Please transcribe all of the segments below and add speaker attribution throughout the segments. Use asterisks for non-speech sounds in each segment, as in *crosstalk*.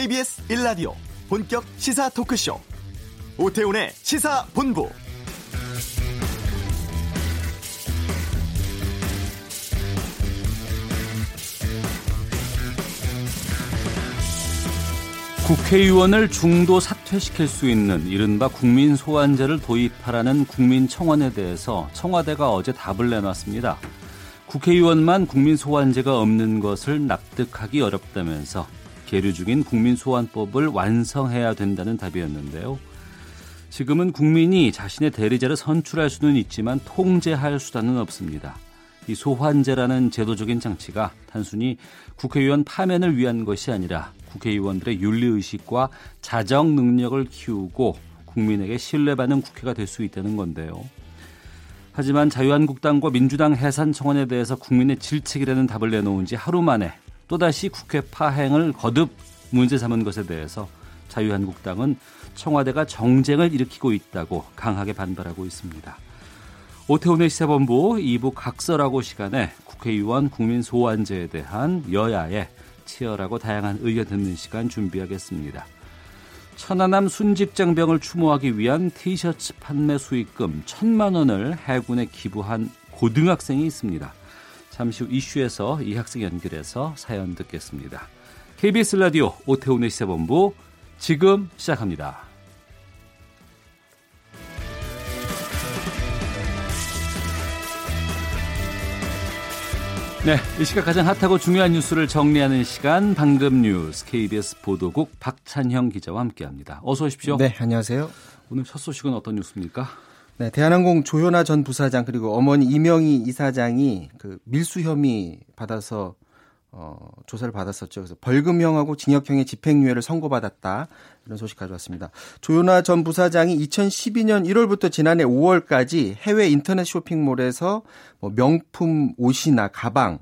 Speaker 1: KBS 1라디오 본격 시사 토크쇼 오태훈의 시사본부
Speaker 2: 국회의원을 중도 사퇴시킬 수 있는 이른바 국민 소환제를 도입하라는 국민청원에 대해서 청와대가 어제 답을 내놨습니다. 국회의원만 국민 소환제가 없는 것을 납득하기 어렵다면서 계류 중인 국민 소환법을 완성해야 된다는 답이었는데요. 지금은 국민이 자신의 대리자를 선출할 수는 있지만 통제할 수단은 없습니다. 이 소환제라는 제도적인 장치가 단순히 국회의원 파면을 위한 것이 아니라 국회의원들의 윤리의식과 자정 능력을 키우고 국민에게 신뢰받는 국회가 될 수 있다는 건데요. 하지만 자유한국당과 민주당 해산 청원에 대해서 국민의 질책이라는 답을 내놓은 지 하루 만에 또다시 국회 파행을 거듭 문제 삼은 것에 대해서 자유한국당은 청와대가 정쟁을 일으키고 있다고 강하게 반발하고 있습니다. 오태훈의 시사본부 2부 각설하고 시간에 국회의원 국민 소환제에 대한 여야의 치열하고 다양한 의견 듣는 시간 준비하겠습니다. 천안함 순직장병을 추모하기 위한 티셔츠 판매 수익금 천만 원을 해군에 기부한 고등학생이 있습니다. 잠시 후 이슈에서 이 학생 연결해서 사연 듣겠습니다. KBS 라디오 오태훈의 시사본부 지금 시작합니다. 네, 이 시각 가장 핫하고 중요한 뉴스를 정리하는 시간 방금 뉴스 KBS 보도국 박찬형 기자와 함께합니다. 어서 오십시오.
Speaker 3: 네, 안녕하세요.
Speaker 2: 오늘 첫 소식은 어떤 뉴스입니까?
Speaker 3: 네, 대한항공 조현아 전 부사장 그리고 어머니 이명희 이사장이 그 밀수 혐의 받아서 어, 조사를 받았었죠. 그래서 벌금형하고 징역형의 집행유예를 선고받았다. 이런 소식 가져왔습니다. 조윤아 전 부사장이 2012년 1월부터 지난해 5월까지 해외 인터넷 쇼핑몰에서 뭐 명품 옷이나 가방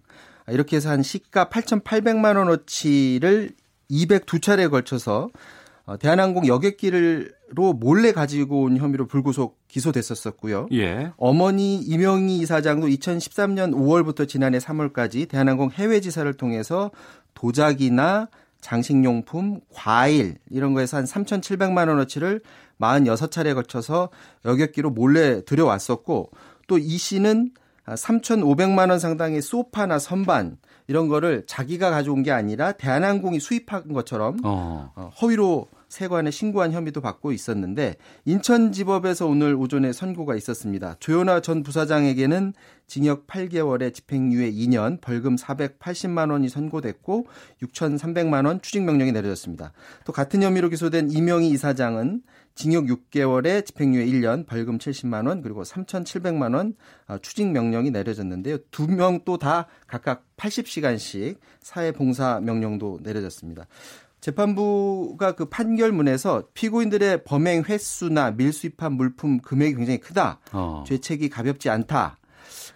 Speaker 3: 이렇게 해서 한 시가 8,800만 원어치를 202차례에 걸쳐서 어, 대한항공 여객기를 로 몰래 가지고 온 혐의로 불구속 기소됐었었고요. 예. 어머니 이명희 이사장도 2013년 5월부터 지난해 3월까지 대한항공 해외 지사를 통해서 도자기나 장식용품, 과일 이런 거에서 한 3,700만 원어치를 46차례에 걸쳐서 여객기로 몰래 들여왔었고 또 이 씨는 3,500만 원 상당의 소파나 선반 이런 거를 자기가 가져온 게 아니라 대한항공이 수입한 것처럼 어. 어 허위로 세관에 신고한 혐의도 받고 있었는데 인천지법에서 오늘 오전에 선고가 있었습니다. 조현아 전 부사장에게는 징역 8개월에 집행유예 2년, 벌금 480만 원이 선고됐고 6,300만 원 추징 명령이 내려졌습니다. 또 같은 혐의로 기소된 이명희 이사장은 징역 6개월에 집행유예 1년, 벌금 70만 원, 그리고 3,700만 원 아, 추징 명령이 내려졌는데요. 두 명 또 다 각각 80시간씩 사회 봉사 명령도 내려졌습니다. 재판부가 그 판결문에서 피고인들의 범행 횟수나 밀수입한 물품 금액이 굉장히 크다. 어. 죄책이 가볍지 않다.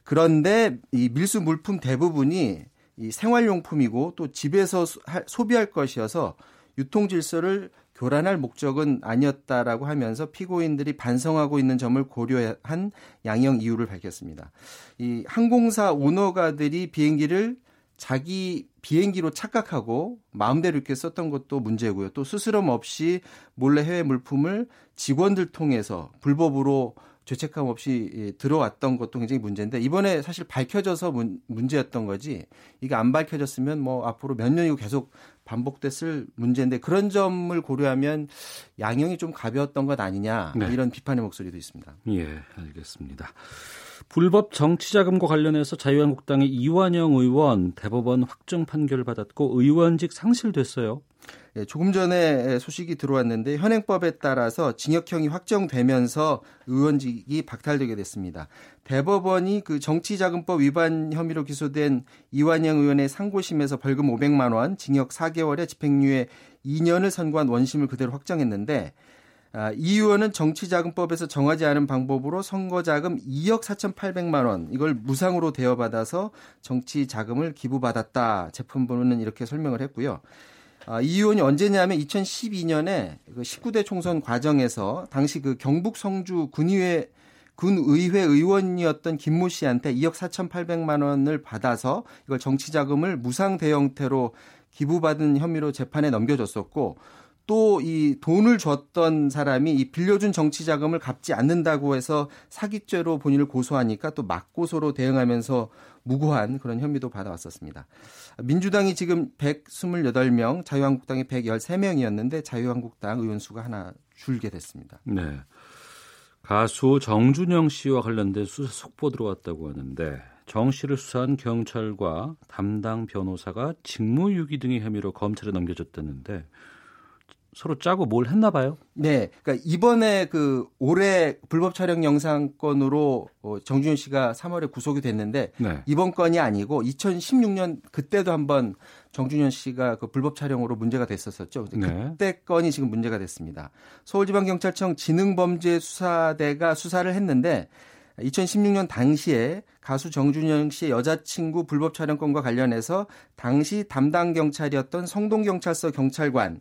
Speaker 3: 그런데 이 밀수 물품 대부분이 이 생활용품이고 또 집에서 소비할 것이어서 유통 질서를 교란할 목적은 아니었다라고 하면서 피고인들이 반성하고 있는 점을 고려한 양형 이유를 밝혔습니다. 이 항공사 오너가들이 비행기를 자기 비행기로 착각하고 마음대로 이렇게 썼던 것도 문제고요. 또 스스럼 없이 몰래 해외 물품을 직원들 통해서 불법으로 죄책감 없이 예, 들어왔던 것도 굉장히 문제인데 이번에 사실 밝혀져서 문, 문제였던 거지 이게 안 밝혀졌으면 뭐 앞으로 몇 년이고 계속 반복됐을 문제인데 그런 점을 고려하면 양형이 좀 가벼웠던 것 아니냐 네. 이런 비판의 목소리도 있습니다.
Speaker 2: 예, 알겠습니다. 불법 정치자금과 관련해서 자유한국당의 이완영 의원 대법원 확정 판결을 받았고 의원직 상실됐어요.
Speaker 3: 예, 조금 전에 소식이 들어왔는데 현행법에 따라서 징역형이 확정되면서 의원직이 박탈되게 됐습니다. 대법원이 그 정치자금법 위반 혐의로 기소된 이완영 의원의 상고심에서 벌금 500만 원, 징역 4개월에 집행유예 2년을 선고한 원심을 그대로 확정했는데 아, 이 의원은 정치자금법에서 정하지 않은 방법으로 선거자금 2억 4,800만 원 이걸 무상으로 대여받아서 정치자금을 기부받았다. 재판부는 이렇게 설명을 했고요. 아, 이 의원이 언제냐면 2012년에 그 19대 총선 과정에서 당시 그 경북 성주 군의회 군의회 의원이었던 김모 씨한테 2억 4,800만 원을 받아서 이걸 정치자금을 무상 대형태로 기부받은 혐의로 재판에 넘겨졌었고 또 이 돈을 줬던 사람이 이 빌려준 정치 자금을 갚지 않는다고 해서 사기죄로 본인을 고소하니까 또 맞고소로 대응하면서 무고한 그런 혐의도 받아왔었습니다. 민주당이 지금 128명, 자유한국당이 113명이었는데 자유한국당 의원 수가 하나 줄게 됐습니다.
Speaker 2: 네. 가수 정준영 씨와 관련된 수사 속보 들어왔다고 하는데 정 씨를 수사한 경찰과 담당 변호사가 직무유기 등의 혐의로 검찰에 넘겨졌다는데 서로 짜고 뭘 했나 봐요?
Speaker 3: 네. 그러니까 이번에 그 올해 불법 촬영 영상 건으로 어, 정준현 씨가 3월에 구속이 됐는데 네. 이번 건이 아니고 2016년 그때도 한번 정준현 씨가 그 불법 촬영으로 문제가 됐었었죠. 네. 그때 건이 지금 문제가 됐습니다. 서울지방경찰청 지능범죄수사대가 수사를 했는데 2016년 당시에 가수 정준영 씨의 여자친구 불법 촬영 건과 관련해서 당시 담당 경찰이었던 성동경찰서 경찰관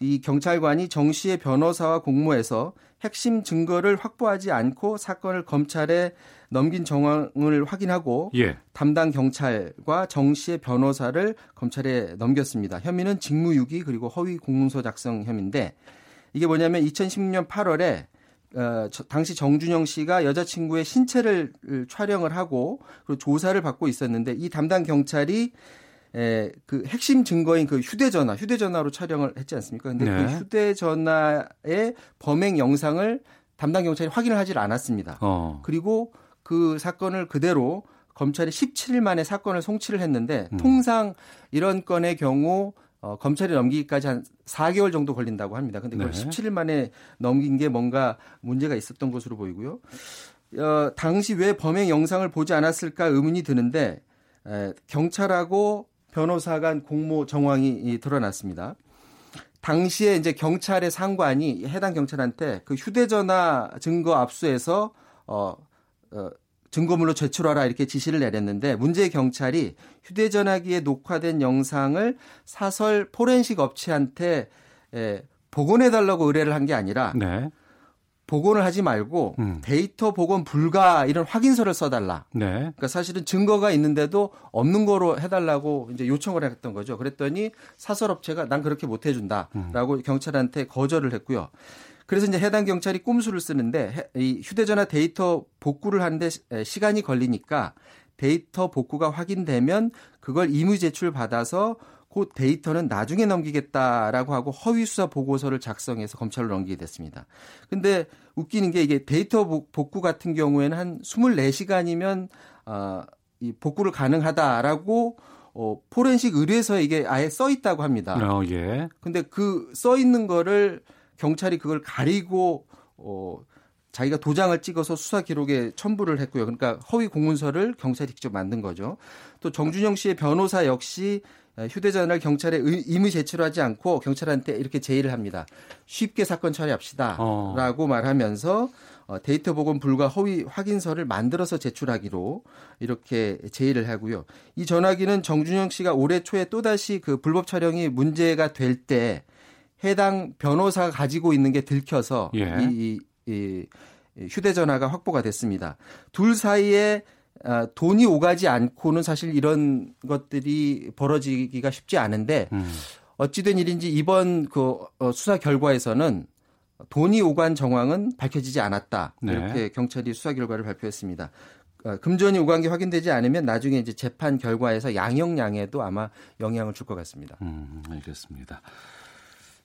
Speaker 3: 이 경찰관이 정 씨의 변호사와 공모해서 핵심 증거를 확보하지 않고 사건을 검찰에 넘긴 정황을 확인하고 예. 담당 경찰과 정 씨의 변호사를 검찰에 넘겼습니다. 혐의는 직무유기 그리고 허위 공문서 작성 혐의인데 이게 뭐냐면 2016년 8월에 어, 저, 당시 정준영 씨가 여자친구의 신체를 촬영을 하고 그리고 조사를 받고 있었는데 이 담당 경찰이 에, 그 핵심 증거인 그 휴대전화, 휴대전화로 촬영을 했지 않습니까? 근데 그 네. 그 휴대전화의 범행 영상을 담당 경찰이 확인을 하질 않았습니다. 어. 그리고 그 사건을 그대로 검찰이 17일 만에 사건을 송치를 했는데 음. 통상 이런 건의 경우 어, 검찰이 넘기기까지 한 4개월 정도 걸린다고 합니다. 근데 그걸 네. 17일 만에 넘긴 게 뭔가 문제가 있었던 것으로 보이고요. 어, 당시 왜 범행 영상을 보지 않았을까 의문이 드는데 에, 경찰하고 변호사 간 공모 정황이 드러났습니다. 당시에 이제 경찰의 상관이 해당 경찰한테 그 휴대전화 증거 압수해서 어, 어 증거물로 제출하라 이렇게 지시를 내렸는데 문제의 경찰이 휴대전화기에 녹화된 영상을 사설 포렌식 업체한테 에, 복원해 달라고 의뢰를 한 게 아니라 네. 복원을 하지 말고 음. 데이터 복원 불가 이런 확인서를 써달라. 네. 그러니까 사실은 증거가 있는데도 없는 거로 해달라고 이제 요청을 했던 거죠. 그랬더니 사설업체가 난 그렇게 못 해준다라고 음. 경찰한테 거절을 했고요. 그래서 이제 해당 경찰이 꼼수를 쓰는데 이 휴대전화 데이터 복구를 하는데 시간이 걸리니까 데이터 복구가 확인되면 그걸 임의 제출 받아서 그 데이터는 나중에 넘기겠다라고 하고 허위 수사 보고서를 작성해서 검찰로 넘기게 됐습니다. 근데 웃기는 게 이게 데이터 복구 같은 경우에는 한 24시간이면 어, 이 복구를 가능하다라고 어, 포렌식 의뢰서에 이게 아예 써 있다고 합니다. 어, 예. 근데 그 써 있는 거를 경찰이 그걸 가리고 어, 자기가 도장을 찍어서 수사 기록에 첨부를 했고요. 그러니까 허위 공문서를 경찰이 직접 만든 거죠. 또 정준영 씨의 변호사 역시 휴대전화를 경찰에 임의 제출하지 않고 경찰한테 이렇게 제의를 합니다. 쉽게 사건 처리합시다라고 어. 말하면서 어, 데이터 복원 불가 허위 확인서를 만들어서 제출하기로 이렇게 제의를 하고요. 이 전화기는 정준영 씨가 올해 초에 또다시 그 불법 촬영이 문제가 될 때 해당 변호사가 가지고 있는 게 들켜서 예. 이, 이, 이 휴대전화가 확보가 됐습니다. 둘 사이에 아, 돈이 오가지 않고는 사실 이런 것들이 벌어지기가 쉽지 않은데 음. 어찌된 일인지 이번 그 어, 수사 결과에서는 돈이 오간 정황은 밝혀지지 않았다. 네. 이렇게 경찰이 수사 결과를 발표했습니다. 어, 금전이 오간 게 확인되지 않으면 나중에 이제 재판 결과에서 양형량에도 아마 영향을 줄 것 같습니다.
Speaker 2: 음, 알겠습니다.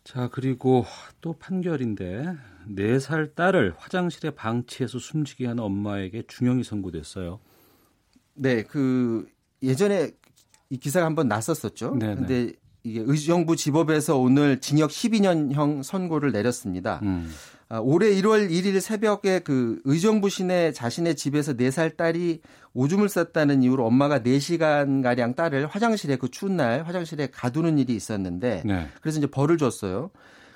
Speaker 2: 자, 그리고 또 판결인데 4살 딸을 화장실에 방치해서 숨지게 한 엄마에게 중형이 선고됐어요.
Speaker 3: 네, 그 예전에 이 기사가 한번 났었었죠. 네네. 근데 이게 의정부 지법에서 오늘 징역 12년형 선고를 내렸습니다. 음. 아, 올해 1월 1일 새벽에 그 의정부 시내 자신의 집에서 4살 딸이 오줌을 쌌다는 이유로 엄마가 4시간 가량 딸을 화장실에 그 추운 날 화장실에 가두는 일이 있었는데 네. 그래서 이제 벌을 줬어요.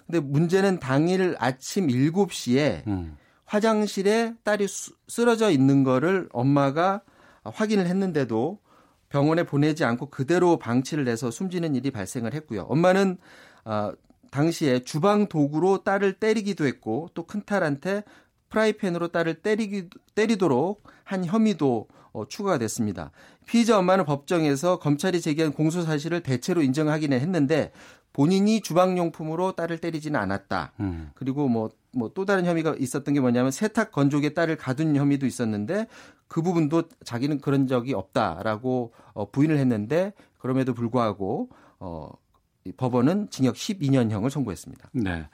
Speaker 3: 근데 문제는 당일 아침 7시에 음. 화장실에 딸이 쓰러져 있는 거를 엄마가 확인을 했는데도 병원에 보내지 않고 그대로 방치를 해서 숨지는 일이 발생을 했고요. 엄마는 어, 당시에 주방 도구로 딸을 때리기도 했고 또 큰딸한테 프라이팬으로 딸을 때리기, 때리도록 한 혐의도 어, 추가가 됐습니다. 피의자 엄마는 법정에서 검찰이 제기한 공소 사실을 대체로 인정하기는 했는데 본인이 주방용품으로 딸을 때리지는 않았다. 음. 그리고 뭐, 뭐 또 다른 혐의가 있었던 게 뭐냐면 세탁 건조기에 딸을 가둔 혐의도 있었는데 그 부분도 자기는 그런 적이 없다라고 어, 부인을 했는데 그럼에도 불구하고 어, 법원은 징역 12년형을 선고했습니다.
Speaker 2: 네.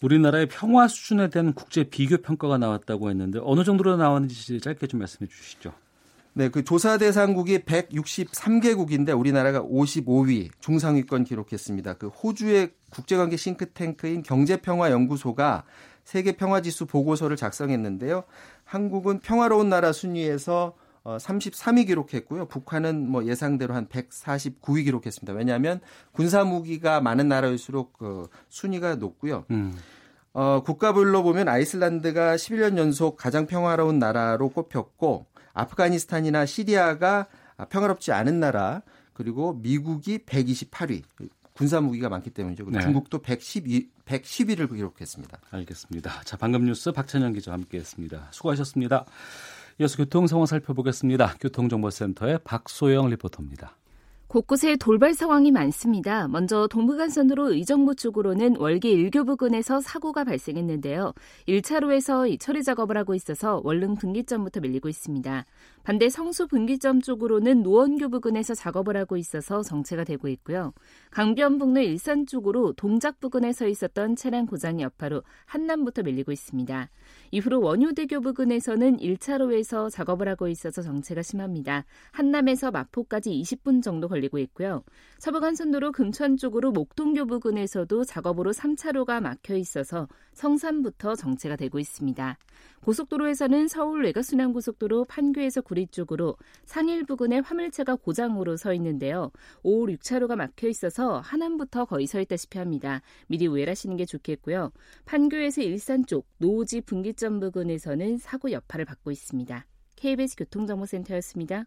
Speaker 2: 우리나라의 평화 수준에 대한 국제 비교 평가가 나왔다고 했는데 어느 정도로 나왔는지 짧게 좀 말씀해 주시죠.
Speaker 3: 네, 그 조사 대상국이 163개국인데 우리나라가 55위 중상위권 기록했습니다. 그 호주의 국제관계 싱크탱크인 경제평화연구소가 세계 평화지수 보고서를 작성했는데요. 한국은 평화로운 나라 순위에서 33위 어, 기록했고요. 북한은 뭐 예상대로 한 149위 기록했습니다. 왜냐하면 군사 무기가 많은 나라일수록 그 순위가 높고요. 음. 어, 국가별로 보면 아이슬란드가 11년 연속 가장 평화로운 나라로 꼽혔고 아프가니스탄이나 시리아가 평화롭지 않은 나라 그리고 미국이 128위 군사 무기가 많기 때문이죠. 네. 중국도 112, 110위를 기록했습니다.
Speaker 2: 알겠습니다. 자, 방금 뉴스 박찬영 기자와 함께했습니다. 수고하셨습니다. 이어서 교통 상황 살펴보겠습니다. 교통정보센터의 박소영 리포터입니다.
Speaker 4: 곳곳에 돌발 상황이 많습니다. 먼저 동부간선으로 의정부 쪽으로는 월계 1교 부근에서 사고가 발생했는데요. 1차로에서 처리 작업을 하고 있어서 월릉 분기점부터 밀리고 있습니다. 반대 성수 분기점 쪽으로는 노원교 부근에서 작업을 하고 있어서 정체가 되고 있고요. 강변북로 일산 쪽으로 동작 부근에 서 있었던 차량 고장이 여파로 한남부터 밀리고 있습니다. 이후로 원효대교 부근에서는 1차로에서 작업을 하고 있어서 정체가 심합니다. 한남에서 마포까지 20분 정도 걸 리고 있고요. 서부 간선도로 금천 쪽으로 목동교 부근에서도 작업으로 3차로가 막혀 있어서 성산부터 정체가 되고 있습니다. 고속도로에서는 서울 외곽순환고속도로 판교에서 구리 쪽으로 상일 부근에 화물차가 고장으로 서 있는데요. 5, 6차로가 막혀 있어서 하남부터 거의 서 있다시피 합니다. 미리 우회하시는 게 좋겠고요. 판교에서 일산 쪽 노지 분기점 부근에서는 사고 여파를 받고 있습니다. KBS 교통정보센터였습니다.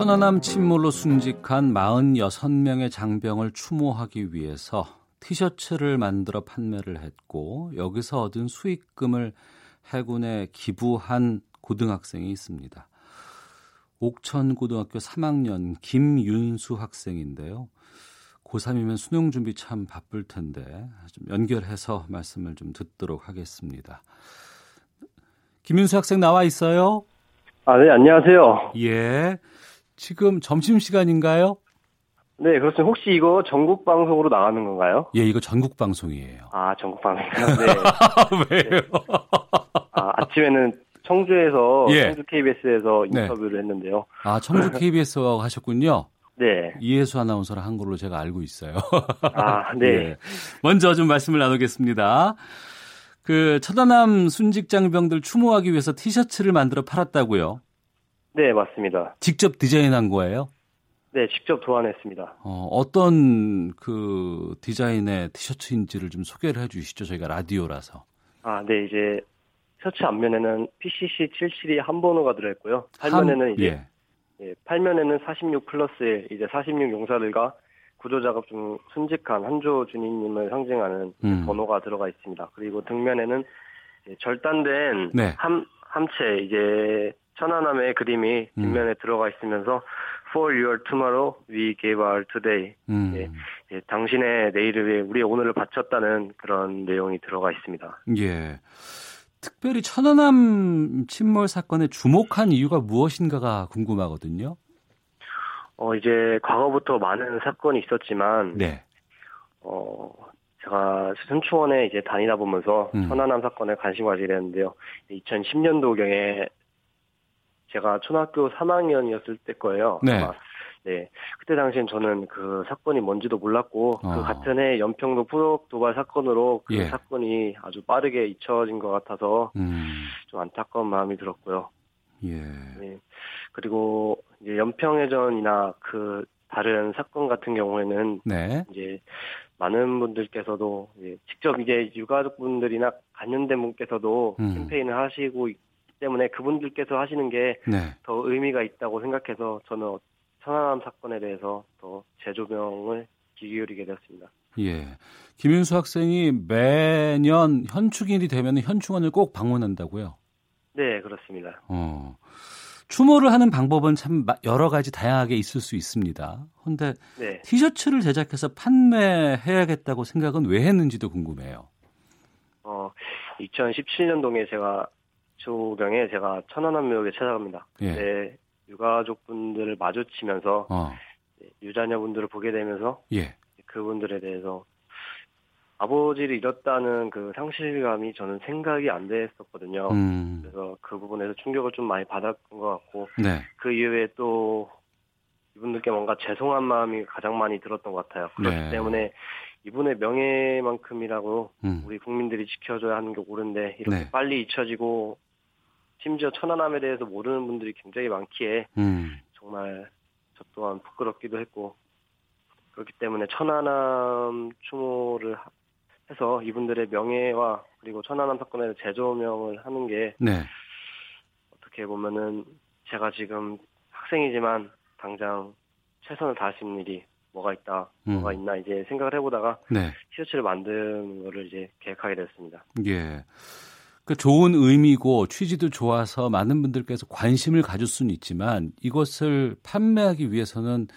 Speaker 2: 천안함 침몰로 순직한 46명의 장병을 추모하기 위해서 티셔츠를 만들어 판매를 했고 여기서 얻은 수익금을 해군에 기부한 고등학생이 있습니다. 옥천고등학교 3학년 김윤수 학생인데요. 고3이면 수능 준비 참 바쁠 텐데 좀 연결해서 말씀을 좀 듣도록 하겠습니다. 김윤수 학생 나와 있어요?
Speaker 5: 아, 네, 안녕하세요.
Speaker 2: 예. 지금 점심시간인가요?
Speaker 5: 네, 그렇습니다. 혹시 이거 전국 방송으로 나가는 건가요?
Speaker 2: 예, 이거 전국 방송이에요.
Speaker 5: 아, 전국 방송이요? *laughs* 네.
Speaker 2: 왜요?
Speaker 5: 아, 아침에는 청주에서 예. 청주 KBS에서 네. 인터뷰를 네. 했는데요.
Speaker 2: 아, 청주 KBS 하셨군요.
Speaker 5: 네.
Speaker 2: 이해수 아나운서를 한 걸로 제가 알고 있어요.
Speaker 5: 아, 네. *laughs* 예.
Speaker 2: 먼저 좀 말씀을 나누겠습니다. 그 천안함 순직장병들 추모하기 위해서 티셔츠를 만들어 팔았다고요?
Speaker 5: 네, 맞습니다.
Speaker 2: 직접 디자인한 거예요?
Speaker 5: 네, 직접 도안했습니다.
Speaker 2: 어, 어떤 그 디자인의 티셔츠인지를 좀 소개를 해 주시죠. 저희가 라디오라서.
Speaker 5: 아, 네, 이제 셔츠 앞면에는 PCC 77이 한 번호가 들어있고요. 팔면에는 이제 예. 예, 팔면에는 46 플러스 1, 이제 46 용사들과 구조 작업 중 순직한 한조 주님님을 상징하는 음. 번호가 들어가 있습니다. 그리고 등면에는 절단된 네. 함, 함체, 이제 천안함의 그림이 음. 뒷면에 음. 들어가 있으면서 For your tomorrow, we gave our today. 음. 예, 예, 당신의 내일을 위해 우리 오늘을 바쳤다는 그런 내용이 들어가 있습니다.
Speaker 2: 예. 특별히 천안함 침몰 사건에 주목한 이유가 무엇인가가 궁금하거든요.
Speaker 5: 어, 이제 과거부터 많은 사건이 있었지만,
Speaker 2: 네.
Speaker 5: 어, 제가 순추원에 이제 다니다 보면서 음. 천안함 사건에 관심 가지게 됐는데요. 2010년도경에 제가 초등학교 3학년이었을 때 거예요.
Speaker 2: 네.
Speaker 5: 네. 그때 당시엔 저는 그 사건이 뭔지도 몰랐고, 그 어. 그 같은 해 연평도 포역 도발 사건으로 그 예. 사건이 아주 빠르게 잊혀진 것 같아서 음. 좀 안타까운 마음이 들었고요. 예. 네. 그리고 이제 연평해전이나 그 다른 사건 같은 경우에는 네. 이제 많은 분들께서도 이제 직접 이제 유가족분들이나 관련된 분께서도 음. 캠페인을 하시고 때문에 그분들께서 하시는 게더 네. 의미가 있다고 생각해서 저는 천안함 사건에 대해서 더 재조명을 기울이게 되었습니다.
Speaker 2: 예. 김윤수 학생이 매년 현충일이 되면 현충원을 꼭 방문한다고요?
Speaker 5: 네, 그렇습니다. 어.
Speaker 2: 추모를 하는 방법은 참 여러 가지 다양하게 있을 수 있습니다. 그런데 네. 티셔츠를 제작해서 판매해야겠다고 생각은 왜 했는지도 궁금해요.
Speaker 5: 어, 2017년도에 제가 조경에 제가 천안함묘역에 찾아갑니다. 예. 네, 유가족분들을 마주치면서 어. 유자녀분들을 보게 되면서 예. 그분들에 대해서 아버지를 잃었다는 그 상실감이 저는 생각이 안 됐었거든요. 음. 그래서 그 부분에서 충격을 좀 많이 받았던 것 같고 네. 그 이후에 또 이분들께 뭔가 죄송한 마음이 가장 많이 들었던 것 같아요. 그렇기 네. 때문에 이분의 명예만큼이라고 음. 우리 국민들이 지켜줘야 하는 게 옳은데 이렇게 네. 빨리 잊혀지고 심지어 천안함에 대해서 모르는 분들이 굉장히 많기에 음. 정말 저 또한 부끄럽기도 했고 그렇기 때문에 천안함 추모를 해서 이분들의 명예와 그리고 천안함 사건에 재조명을 하는 게 네. 어떻게 보면은 제가 지금 학생이지만 당장 최선을 다하시는 일이 뭐가 있다, 음. 뭐가 있나 이제 생각을 해보다가 네. 티셔츠를 만드는 거를 이제 계획하게 됐습니다.
Speaker 2: 예. 그 좋은 의미고 취지도 좋아서 많은 분들께서 관심을 가질 수는 있지만 이것을 판매하기 위해서는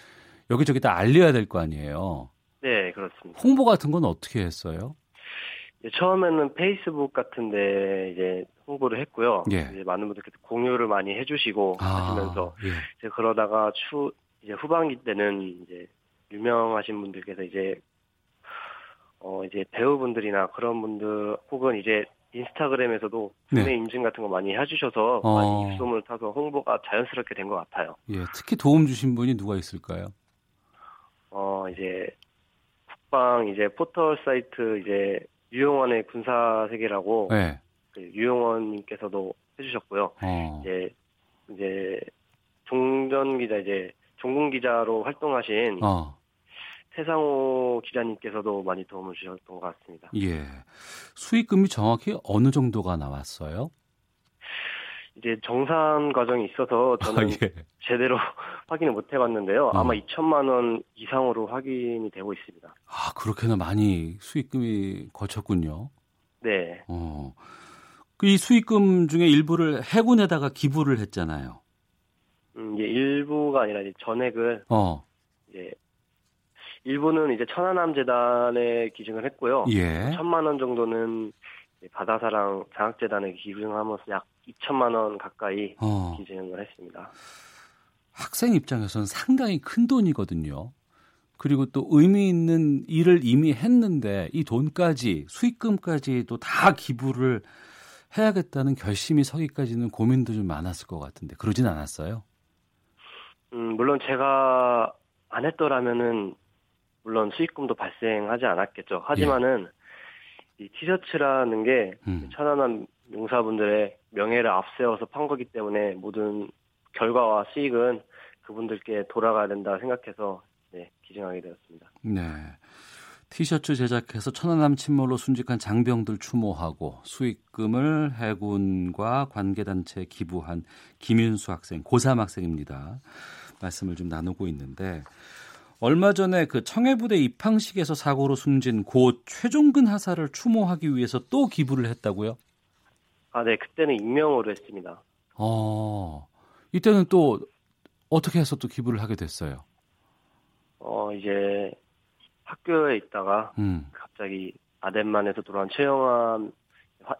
Speaker 2: 여기저기 다 알려야 될 거 아니에요.
Speaker 5: 네, 그렇습니다.
Speaker 2: 홍보 같은 건 어떻게 했어요?
Speaker 5: 처음에는 페이스북 같은데 이제 홍보를 했고요. 예. 이제 많은 분들께서 공유를 많이 해주시고 아, 하시면서 예. 이제 그러다가 추 이제 후반기 때는 이제 유명하신 분들께서 이제 어 이제 배우분들이나 그런 분들 혹은 이제 인스타그램에서도 구매 네. 인증 같은 거 많이 해주셔서 어. 많이 입소문을 타서 홍보가 자연스럽게 된 것 같아요.
Speaker 2: 예, 특히 도움 주신 분이 누가 있을까요?
Speaker 5: 어 이제 국방 이제 포털 사이트 이제 유용원의 군사 세계라고 네. 그 유용원님께서도 해주셨고요. 어. 이제 이제 종전 기자 이제 종군 기자로 활동하신 어. 태상호 기자님께서도 많이 도움을 주셨던 것 같습니다.
Speaker 2: 예. 수익금이 정확히 어느 정도가 나왔어요?
Speaker 5: 이제 정산 과정이 있어서 저는 아, 예. 제대로 *laughs* 확인을 못 해봤는데요. 어. 아마 2천만 원 이상으로 확인이 되고 있습니다.
Speaker 2: 아 그렇게나 많이 수익금이 거쳤군요.
Speaker 5: 네.
Speaker 2: 어. 그이 수익금 중에 일부를 해군에다가 기부를 했잖아요.
Speaker 5: 음, 이제 일부가 아니라 이제 전액을 어. 이제 일부는 이제 천안함 재단에 기증을 했고요. 예. 천만 원 정도는 바다사랑 장학재단에 기증하면서 약 2천만 원 가까이 어. 기증을 했습니다.
Speaker 2: 학생 입장에서는 상당히 큰 돈이거든요. 그리고 또 의미 있는 일을 이미 했는데 이 돈까지 수익금까지도 다 기부를 해야겠다는 결심이 서기까지는 고민도 좀 많았을 것 같은데 그러진 않았어요?
Speaker 5: 음, 물론 제가 안 했더라면은 물론 수익금도 발생하지 않았겠죠. 하지만은 예. 이 티셔츠라는 게 음. 천안함 용사분들의 명예를 앞세워서 판 거기 때문에 모든 결과와 수익은 그분들께 돌아가야 된다 생각해서 네, 기증하게 되었습니다.
Speaker 2: 네. 티셔츠 제작해서 천안함 침몰로 순직한 장병들 추모하고 수익금을 해군과 관계단체에 기부한 김윤수 학생, 고3 학생입니다. 말씀을 좀 나누고 있는데 얼마 전에 그 청해부대 입항식에서 사고로 숨진 고 최종근 하사를 추모하기 위해서 또 기부를 했다고요?
Speaker 5: 아, 네. 그때는 익명으로 했습니다.
Speaker 2: 어, 이때는 또 어떻게 해서 또 기부를 하게 됐어요?
Speaker 5: 어, 이제 학교에 있다가 음. 갑자기 아덴만에서 돌아온 최영환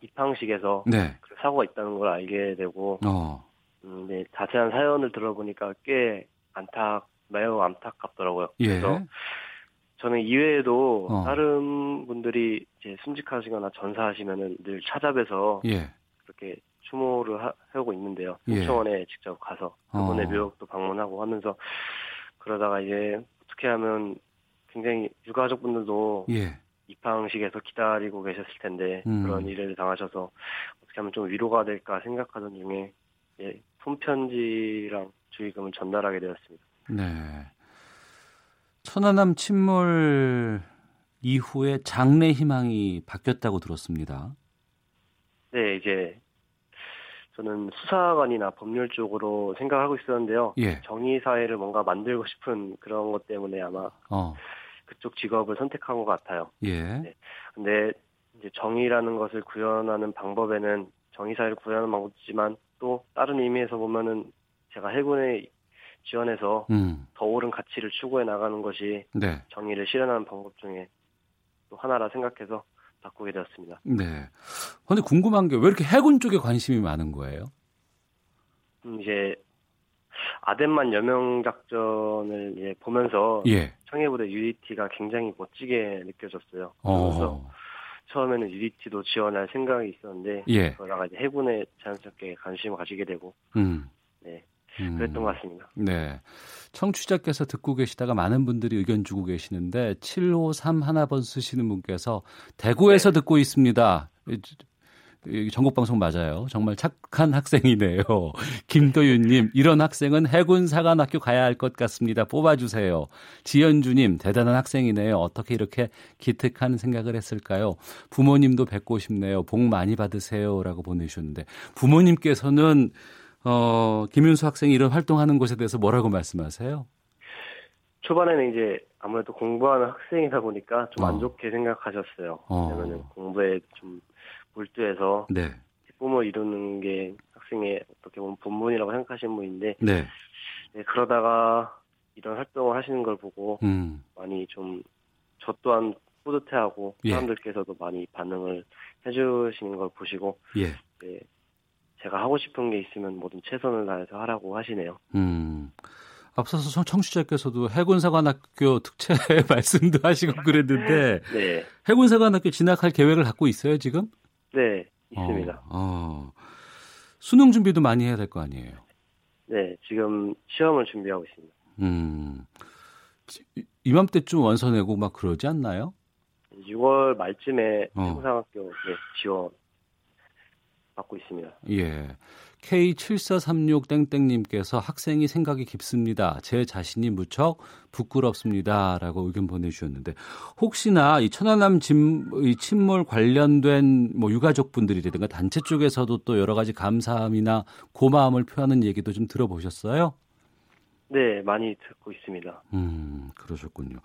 Speaker 5: 입항식에서 네. 그 사고가 있다는 걸 알게 되고 어. 음, 네, 자세한 사연을 들어보니까 꽤 안타 매우 안타깝더라고요. 예. 그래서 저는 이외에도 어. 다른 분들이 이제 순직하시거나 전사하시면은 늘 찾아뵈서 예. 그렇게 추모를 하, 고 있는데요. 예. 청원에 직접 가서 그분의 어. 묘역도 방문하고 하면서 그러다가 이제 어떻게 하면 굉장히 유가족분들도 예. 입항식에서 기다리고 계셨을 텐데 음. 그런 일을 당하셔서 어떻게 하면 좀 위로가 될까 생각하던 중에 예, 손편지랑 주의금을 전달하게 되었습니다.
Speaker 2: 네. 천안함 침몰 이후에 장래 희망이 바뀌었다고 들었습니다.
Speaker 5: 네, 이제 저는 수사관이나 법률 쪽으로 생각하고 있었는데요. 예. 정의 사회를 뭔가 만들고 싶은 그런 것 때문에 아마 어. 그쪽 직업을 선택한 것 같아요. 예. 네. 근데 이제 정의라는 것을 구현하는 방법에는 정의 사회를 구현하는 방법이지만 또 다른 의미에서 보면은 제가 해군에 지원해서 음. 더 옳은 가치를 추구해 나가는 것이 네. 정의를 실현하는 방법 중에 또 하나라 생각해서 바꾸게 되었습니다.
Speaker 2: 네. 근데 궁금한 게 왜 이렇게 해군 쪽에 관심이 많은 거예요?
Speaker 5: 음, 이제 아덴만 여명 작전을 예, 보면서 예. 청해부대 UDT가 굉장히 멋지게 느껴졌어요. 그래서 어. 처음에는 UDT도 지원할 생각이 있었는데 예. 그러다가 이제 해군에 자연스럽게 관심을 가지게 되고 음. 네. 음. 그랬던 것 같습니다.
Speaker 2: 네. 청취자께서 듣고 계시다가 많은 분들이 의견 주고 계시는데 753 하나번 쓰시는 분께서 대구에서 네. 듣고 있습니다. 전국 방송 맞아요. 정말 착한 학생이네요. *laughs* 김도윤님, 이런 학생은 해군 사관학교 가야 할 것 같습니다. 뽑아주세요. 지연주님, 대단한 학생이네요. 어떻게 이렇게 기특한 생각을 했을까요? 부모님도 뵙고 싶네요. 복 많이 받으세요.라고 보내주셨는데 부모님께서는 어, 김윤수 학생이 이런 활동하는 곳에 대해서 뭐라고 말씀하세요?
Speaker 5: 초반에는 이제 아무래도 공부하는 학생이다 보니까 좀안 어. 좋게 생각하셨어요. 어. 왜냐면 공부에 좀 몰두해서 네. 꿈을 이루는 게 학생의 어떻게 보면 본분이라고 생각하시는 분인데 네. 네, 그러다가 이런 활동을 하시는 걸 보고 음. 많이 좀 저 또한 뿌듯해하고 예. 사람들께서도 많이 반응을 해주시는 걸 보시고 예. 네, 제가 하고 싶은 게 있으면 모든 최선을 다해서 하라고 하시네요. 음.
Speaker 2: 앞서서 청취자께서도 해군사관학교 특채 *laughs* 말씀도 하시고 그랬는데 네. 해군사관학교 진학할 계획을 갖고 있어요 지금?
Speaker 5: 네 있습니다. 어, 어.
Speaker 2: 수능 준비도 많이 해야 될 거 아니에요?
Speaker 5: 네 지금 시험을 준비하고 있습니다. 음
Speaker 2: 이맘때쯤 원서 내고 막 그러지 않나요?
Speaker 5: 6월 말쯤에 어. 해군사관학교 지원 받고 있습니다.
Speaker 2: 예. K7436땡땡님께서 학생이 생각이 깊습니다. 제 자신이 무척 부끄럽습니다. 라고 의견 보내주셨는데, 혹시나 이 천안함 이 침몰 관련된 뭐 유가족분들이라든가 단체 쪽에서도 또 여러 가지 감사함이나 고마움을 표하는 얘기도 좀 들어보셨어요?
Speaker 5: 네, 많이 듣고 있습니다.
Speaker 2: 음, 그러셨군요.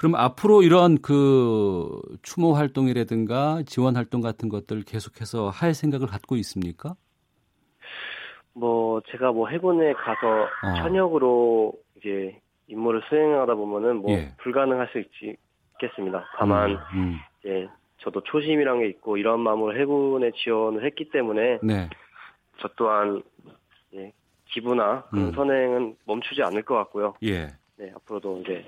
Speaker 2: 그럼 앞으로 이런 그 추모 활동이라든가 지원 활동 같은 것들 계속해서 할 생각을 갖고 있습니까?
Speaker 5: 뭐 제가 뭐 해군에 가서 어. 현역으로 이제 임무를 수행하다 보면은 뭐 예. 불가능할 수 있지, 있겠습니다. 다만 음, 음. 이제 저도 초심이란 게 있고 이런 마음으로 해군에 지원을 했기 때문에 네. 저 또한 예, 기부나 음. 선행은 멈추지 않을 것 같고요. 예. 네, 앞으로도 이제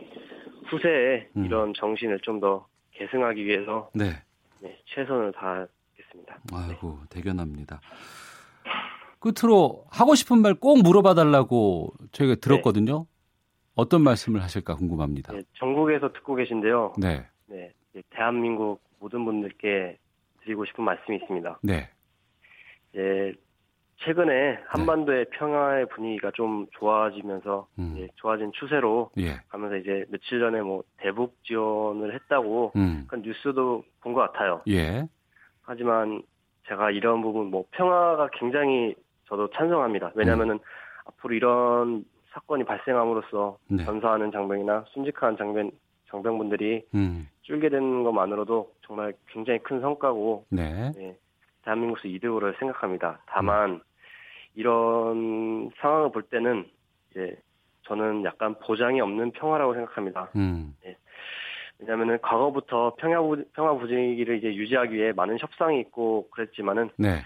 Speaker 5: 후세에 음. 이런 정신을 좀 더 계승하기 위해서 네. 네, 최선을 다하겠습니다.
Speaker 2: 아이고 네. 대견합니다. 끝으로 하고 싶은 말 꼭 물어봐 달라고 저희가 들었거든요. 네. 어떤 말씀을 하실까 궁금합니다. 네,
Speaker 5: 전국에서 듣고 계신데요. 네. 네. 대한민국 모든 분들께 드리고 싶은 말씀이 있습니다. 네. 예, 최근에 한반도의 네. 평화의 분위기가 좀 좋아지면서 음. 예, 좋아진 추세로 예. 가면서 이제 며칠 전에 뭐 대북 지원을 했다고 음. 그런 뉴스도 본 것 같아요. 예. 하지만 제가 이런 부분 뭐 평화가 굉장히 저도 찬성합니다. 왜냐하면은 음. 앞으로 이런 사건이 발생함으로써 네. 전사하는 장병이나 순직한 장병 장병분들이 음. 줄게 되는 것만으로도 정말 굉장히 큰 성과고 네. 네, 대한민국에서 이득으로 생각합니다. 다만 음. 이런 상황을 볼 때는 이제 저는 약간 보장이 없는 평화라고 생각합니다. 음. 네. 왜냐하면은 과거부터 평화 평화 분위기를 이제 유지하기 위해 많은 협상이 있고 그랬지만은 네.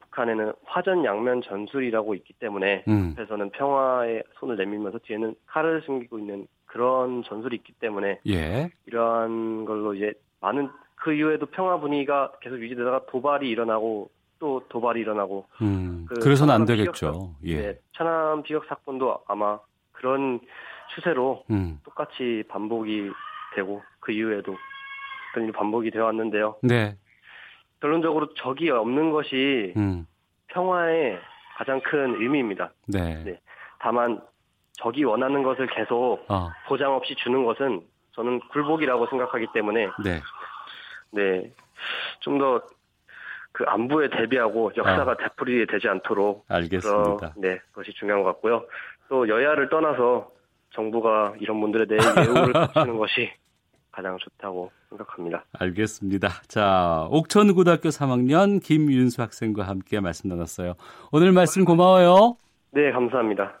Speaker 5: 북한에는 화전 양면 전술이라고 있기 때문에 음. 앞에서는 평화에 손을 내밀면서 뒤에는 칼을 숨기고 있는 그런 전술이 있기 때문에 예. 이러한 걸로 이제 많은 그 이후에도 평화 분위기가 계속 유지되다가 도발이 일어나고 또 도발이 일어나고
Speaker 2: 음, 그 그래서는 안 되겠죠.
Speaker 5: 예. 네, 천안 비격 사건도 아마 그런 추세로 음. 똑같이 반복이 되고 그 이후에도 그런 일이 반복이 되어 왔는데요. 네. 결론적으로 적이 없는 것이 음. 평화의 가장 큰 의미입니다. 네. 네. 다만 적이 원하는 것을 계속 어. 보장 없이 주는 것은 저는 굴복이라고 생각하기 때문에 네. 네. 좀 더 그 안부에 대비하고 역사가 아. 되풀이 되지 않도록
Speaker 2: 알겠습니다.
Speaker 5: 네, 그것이 중요한 것 같고요. 또 여야를 떠나서 정부가 이런 분들에 대해 예우를 *laughs* 갖추는 것이 가장 좋다고 생각합니다.
Speaker 2: 알겠습니다. 자, 옥천고등학교 3학년 김윤수 학생과 함께 말씀 나눴어요. 오늘 말씀 고마워요.
Speaker 5: 네, 감사합니다.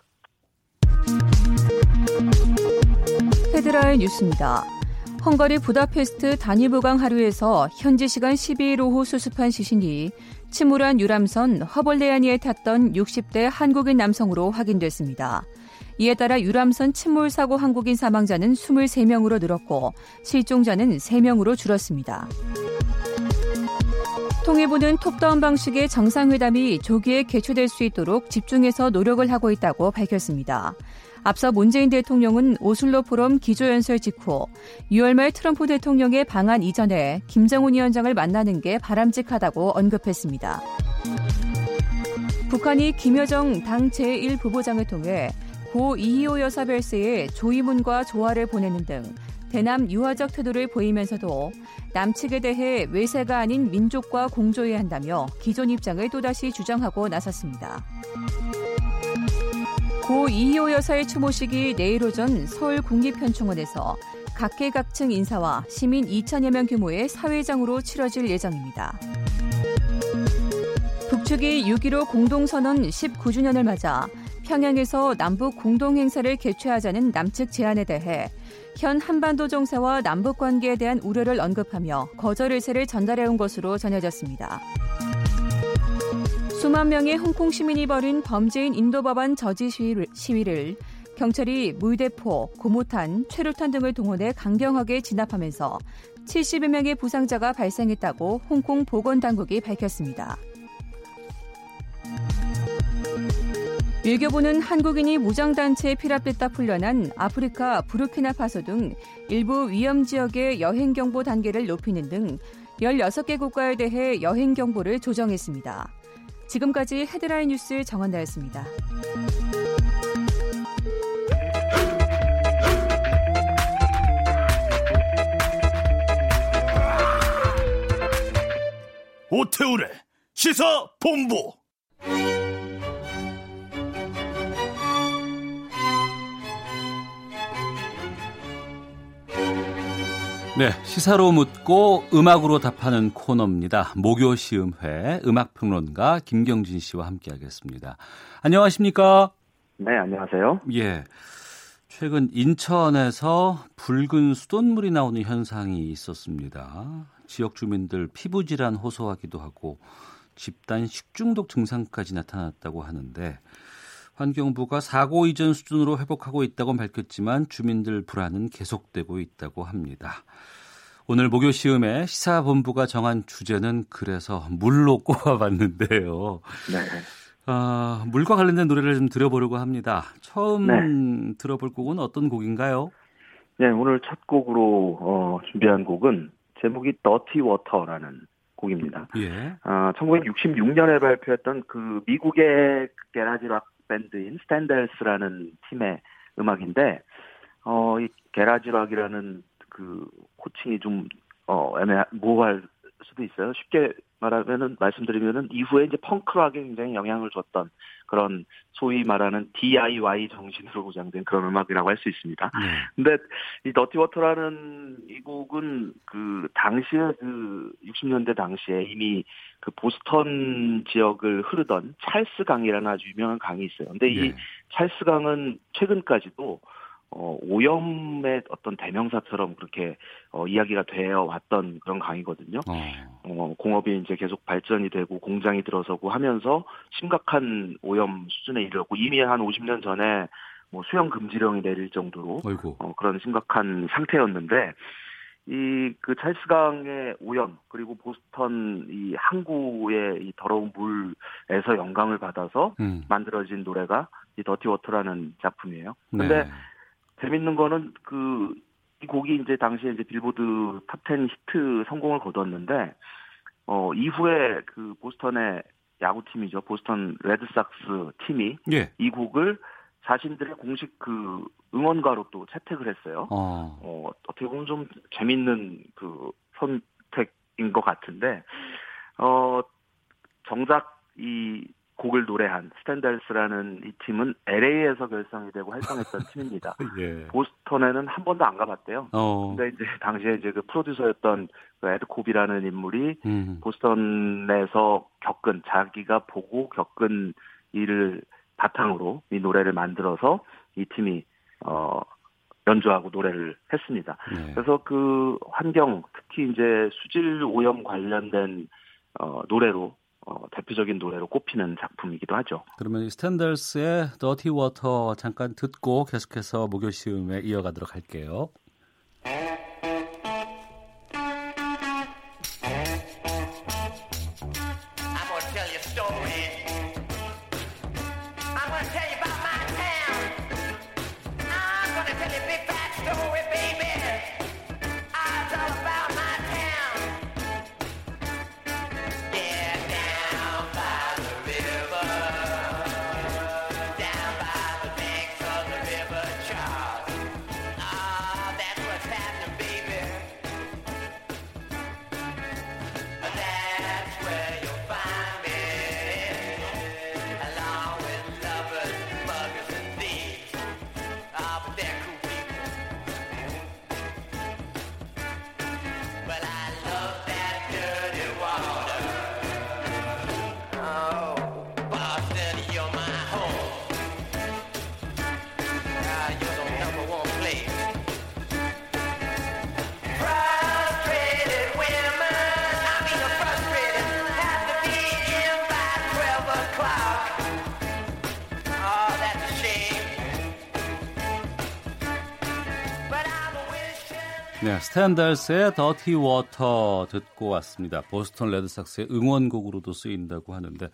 Speaker 6: 헤드라인 뉴스입니다. 헝가리 부다페스트 다니부강 하류에서 현지 시간 12일 오후 수습한 시신이 침울한 유람선 허벌레아니에 탔던 60대 한국인 남성으로 확인됐습니다. 이에 따라 유람선 침몰 사고 한국인 사망자는 23명으로 늘었고 실종자는 3명으로 줄었습니다. 통일부는 톱다운 방식의 정상회담이 조기에 개최될 수 있도록 집중해서 노력을 하고 있다고 밝혔습니다. 앞서 문재인 대통령은 오슬로 포럼 기조연설 직후 6월 말 트럼프 대통령의 방한 이전에 김정은 위원장을 만나는 게 바람직하다고 언급했습니다. 북한이 김여정 당 제1부부장을 통해 고 이희호 여사 별세에 조이문과 조화를 보내는 등 대남 유화적 태도를 보이면서도 남측에 대해 외세가 아닌 민족과 공조해야 한다며 기존 입장을 또다시 주장하고 나섰습니다. 고 이희호 여사의 추모식이 내일 오전 서울 국립현충원에서 각계각층 인사와 시민 2천여 명 규모의 사회장으로 치러질 예정입니다. 북측이 6.15 공동선언 19주년을 맞아 평양에서 남북 공동행사를 개최하자는 남측 제안에 대해 현 한반도 정세와 남북 관계에 대한 우려를 언급하며 거절 의사를 전달해온 것으로 전해졌습니다. 수만 명의 홍콩 시민이 벌인 범죄인 인도 법안 저지 시위를 경찰이 물대포, 고무탄, 최루탄 등을 동원해 강경하게 진압하면서 70여 명의 부상자가 발생했다고 홍콩 보건당국이 밝혔습니다. 외교부는 한국인이 무장단체에 피랍됐다 풀려난 아프리카 부르키나파소 등 일부 위험 지역의 여행 경보 단계를 높이는 등 16개 국가에 대해 여행 경보를 조정했습니다. 지금까지 헤드라인 뉴스 정한나였습니다.
Speaker 1: 오태우래 시사 본부
Speaker 2: 네, 시사로 묻고 음악으로 답하는 코너입니다. 목요 시음회 음악 평론가 김경진 씨와 함께 하겠습니다. 안녕하십니까?
Speaker 7: 네, 안녕하세요.
Speaker 2: 예. 최근 인천에서 붉은 수돗물이 나오는 현상이 있었습니다. 지역 주민들 피부 질환 호소하기도 하고 집단 식중독 증상까지 나타났다고 하는데 환경부가 사고 이전 수준으로 회복하고 있다고 밝혔지만 주민들 불안은 계속되고 있다고 합니다. 오늘 목요 시음에 시사본부가 정한 주제는 그래서 물로 *laughs* 꼽아봤는데요. 네. 어, 물과 관련된 노래를 좀 들어보려고 합니다. 처음 네. 들어볼 곡은 어떤 곡인가요?
Speaker 7: 네, 오늘 첫 곡으로 어, 준비한 곡은 제목이 Dirty Water라는 곡입니다. 예. 어, 1966년에 발표했던 그 미국의 garage rock 밴드인 스탠델스라는 팀의 음악인데 어, 이 garage rock이라는 그 호칭이 좀 어, 애매 모호할 수도 있어요. 쉽게 말하면은 말씀드리면은 이후에 이제 펑크락에 굉장히 영향을 줬던 그런 소위 말하는 DIY 정신으로 무장된 그런 음악이라고 할 수 있습니다. 네. 근데 이 Dirty Water라는 이 곡은 그 당시에 그 60년대 당시에 이미 그 보스턴 지역을 흐르던 찰스 강이라는 아주 유명한 강이 있어요. 근데 이 네. 찰스 강은 최근까지도 어, 오염의 어떤 대명사처럼 그렇게 어, 이야기가 되어 왔던 그런 강이거든요. 어. 어. 공업이 이제 계속 발전이 되고 공장이 들어서고 하면서 심각한 오염 수준에 이르렀고 이미 한 50년 전에 뭐 수영 금지령이 내릴 정도로 어, 그런 심각한 상태였는데 이 그 찰스강의 오염 그리고 보스턴 이 항구의 이 더러운 물에서 영감을 받아서 음. 만들어진 노래가 이 Dirty Water라는 작품이에요. 근데 네. 재밌는 거는 그 이 곡이 이제 당시에 이제 빌보드 탑10 히트 성공을 거뒀는데 어 이후에 그 보스턴의 야구팀이죠. 보스턴 레드삭스 팀이 예. 이 곡을 자신들의 공식 그 응원가로 또 채택을 했어요. 어. 어, 어떻게 보면 좀 재밌는 그 선택인 것 같은데, 어, 정작 이 곡을 노래한 스탠달스라는 이 팀은 LA에서 결성이 되고 활동했던 *laughs* 팀입니다. 예. 보스턴에는 한 번도 안 가봤대요. 어. 근데 이제 당시에 이제 그 프로듀서였던 그 에드 코비라는 인물이 음. 보스턴에서 겪은 자기가 보고 겪은 일을 바탕으로 이 노래를 만들어서 이 팀이 어 연주하고 노래를 했습니다. 네. 그래서 그 환경 특히 이제 수질 오염 관련된 어 노래로 어, 대표적인 노래로 꼽히는 작품이기도 하죠.
Speaker 2: 그러면 스탠더스의 더티 워터 잠깐 듣고 계속해서 목요 시음회 이어가도록 할게요. 네, 스탠달스의 더티 워터 듣고 왔습니다. 보스턴 레드삭스의 응원곡으로도 쓰인다고 하는데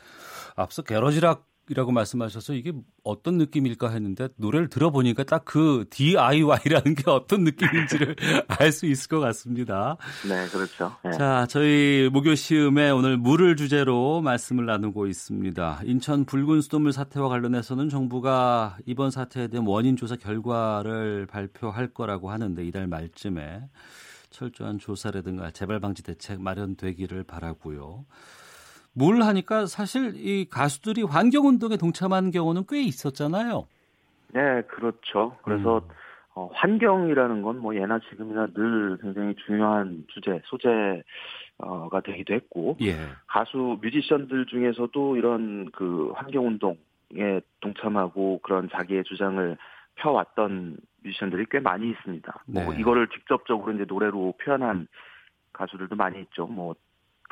Speaker 2: 앞서 garage rock이라고 말씀하셔서 이게 어떤 느낌일까 했는데 노래를 들어보니까 딱 그 DIY라는 게 어떤 느낌인지를 *laughs* 알 수 있을 것 같습니다.
Speaker 7: 네, 그렇죠. 네.
Speaker 2: 자, 저희 목요 시음회 오늘 물을 주제로 말씀을 나누고 있습니다. 인천 붉은 수돗물 사태와 관련해서는 정부가 이번 사태에 대한 원인 조사 결과를 발표할 거라고 하는데 이달 말쯤에 철저한 조사라든가 재발 방지 대책 마련되기를 바라고요. 뭘 하니까 사실 이 가수들이 환경 운동에 동참한 경우는 꽤 있었잖아요.
Speaker 7: 네, 그렇죠. 그래서 음. 어, 환경이라는 건 뭐 예나 지금이나 늘 굉장히 중요한 주제, 소재가 되기도 했고 예. 가수 뮤지션들 중에서도 이런 그 환경 운동에 동참하고 그런 자기의 주장을 펴왔던 뮤지션들이 꽤 많이 있습니다. 뭐 네. 뭐 이거를 직접적으로 이제 노래로 표현한 가수들도 많이 있죠. 뭐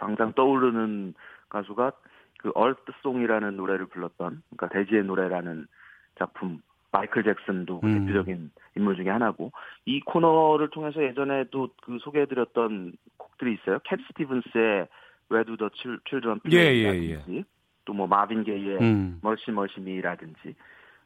Speaker 7: 당장 떠오르는 가수가 그 얼트송이라는 노래를 불렀던 그러니까 대지의 노래라는 작품 마이클 잭슨도 음. 대표적인 인물 중에 하나고 이 코너를 통해서 예전에도 그 소개해드렸던 곡들이 있어요. 캡 스티븐스의 Where Do the Children Play라든지 예, 예, 예. 또 뭐 마빈 게이의 음. Mercy Mercy Me라든지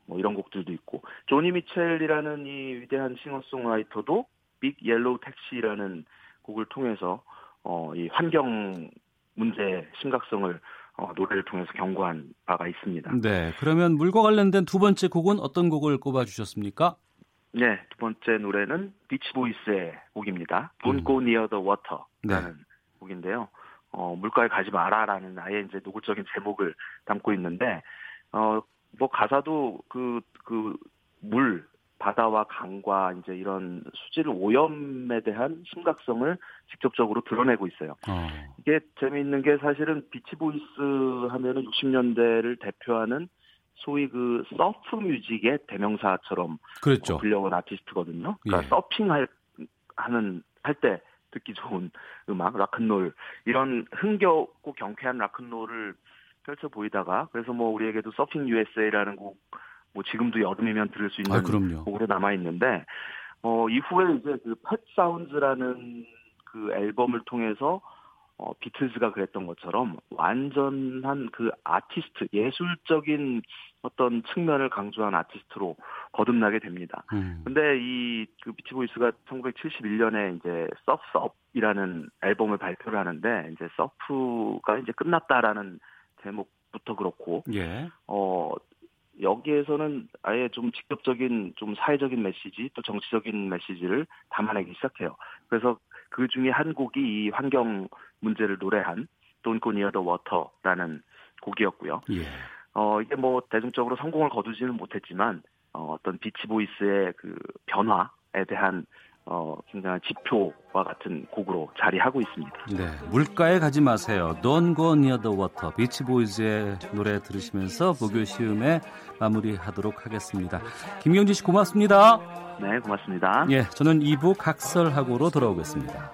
Speaker 7: 뭐 이런 곡들도 있고 조니 미첼이라는 이 위대한 싱어송라이터도 Big Yellow Taxi라는 곡을 통해서 어 이 환경 문제의 심각성을 어, 노래를 통해서 경고한 바가 있습니다.
Speaker 2: 네, 그러면 물과 관련된 두 번째 곡은 어떤 곡을 꼽아주셨습니까?
Speaker 7: 네, 두 번째 노래는 비치보이스의 곡입니다. Don't 음. Go Near the Water라는 네. 곡인데요. 어, 물가에 가지 마라라는 아예 이제 노골적인 제목을 담고 있는데, 어, 뭐 가사도 그, 그, 물, 바다와 강과 이제 이런 수질 오염에 대한 심각성을 직접적으로 드러내고 있어요. 어. 이게 재미있는 게 사실은 비치보이스 하면은 60년대를 대표하는 소위 그 surf music의 대명사처럼 그렇죠. 불려온 아티스트거든요. 그러니까 예. 서핑할 하는 할 때 듣기 좋은 음악, 락큰롤 이런 흥겹고 경쾌한 락큰롤을 펼쳐 보이다가 그래서 뭐 우리에게도 서핑 USA라는 곡 뭐 지금도 여름이면 들을 수 있는 아, 곡으로 남아 있는데 어 이후에 이제 그펫 사운즈라는 그 앨범을 통해서 어, 비틀즈가 그랬던 것처럼 완전한 그 아티스트, 예술적인 어떤 측면을 강조한 아티스트로 거듭나게 됩니다. 음. 근데 이그 비치 보이스가 1971년에 이제 Surf's Up이라는 앨범을 발표를 하는데 이제 surf가 이제 끝났다라는 제목부터 그렇고 예. 어 여기에서는 아예 좀 직접적인 좀 사회적인 메시지 또 정치적인 메시지를 담아내기 시작해요. 그래서 그 중에 한 곡이 이 환경 문제를 노래한 Don't Go Near the Water라는 곡이었고요. 예. 어 이게 뭐 대중적으로 성공을 거두지는 못했지만 어, 어떤 비치 보이스의 그 변화에 대한 어, 굉장한 지표와 같은 곡으로 자리하고 있습니다.
Speaker 2: 네, 물가에 가지 마세요. Don't go near the water. 비치보이즈의 노래 들으시면서 목요 시음에 마무리하도록 하겠습니다. 김경진 씨 고맙습니다.
Speaker 7: 네, 고맙습니다.
Speaker 2: 예, 저는 2부 각설하고로 돌아오겠습니다.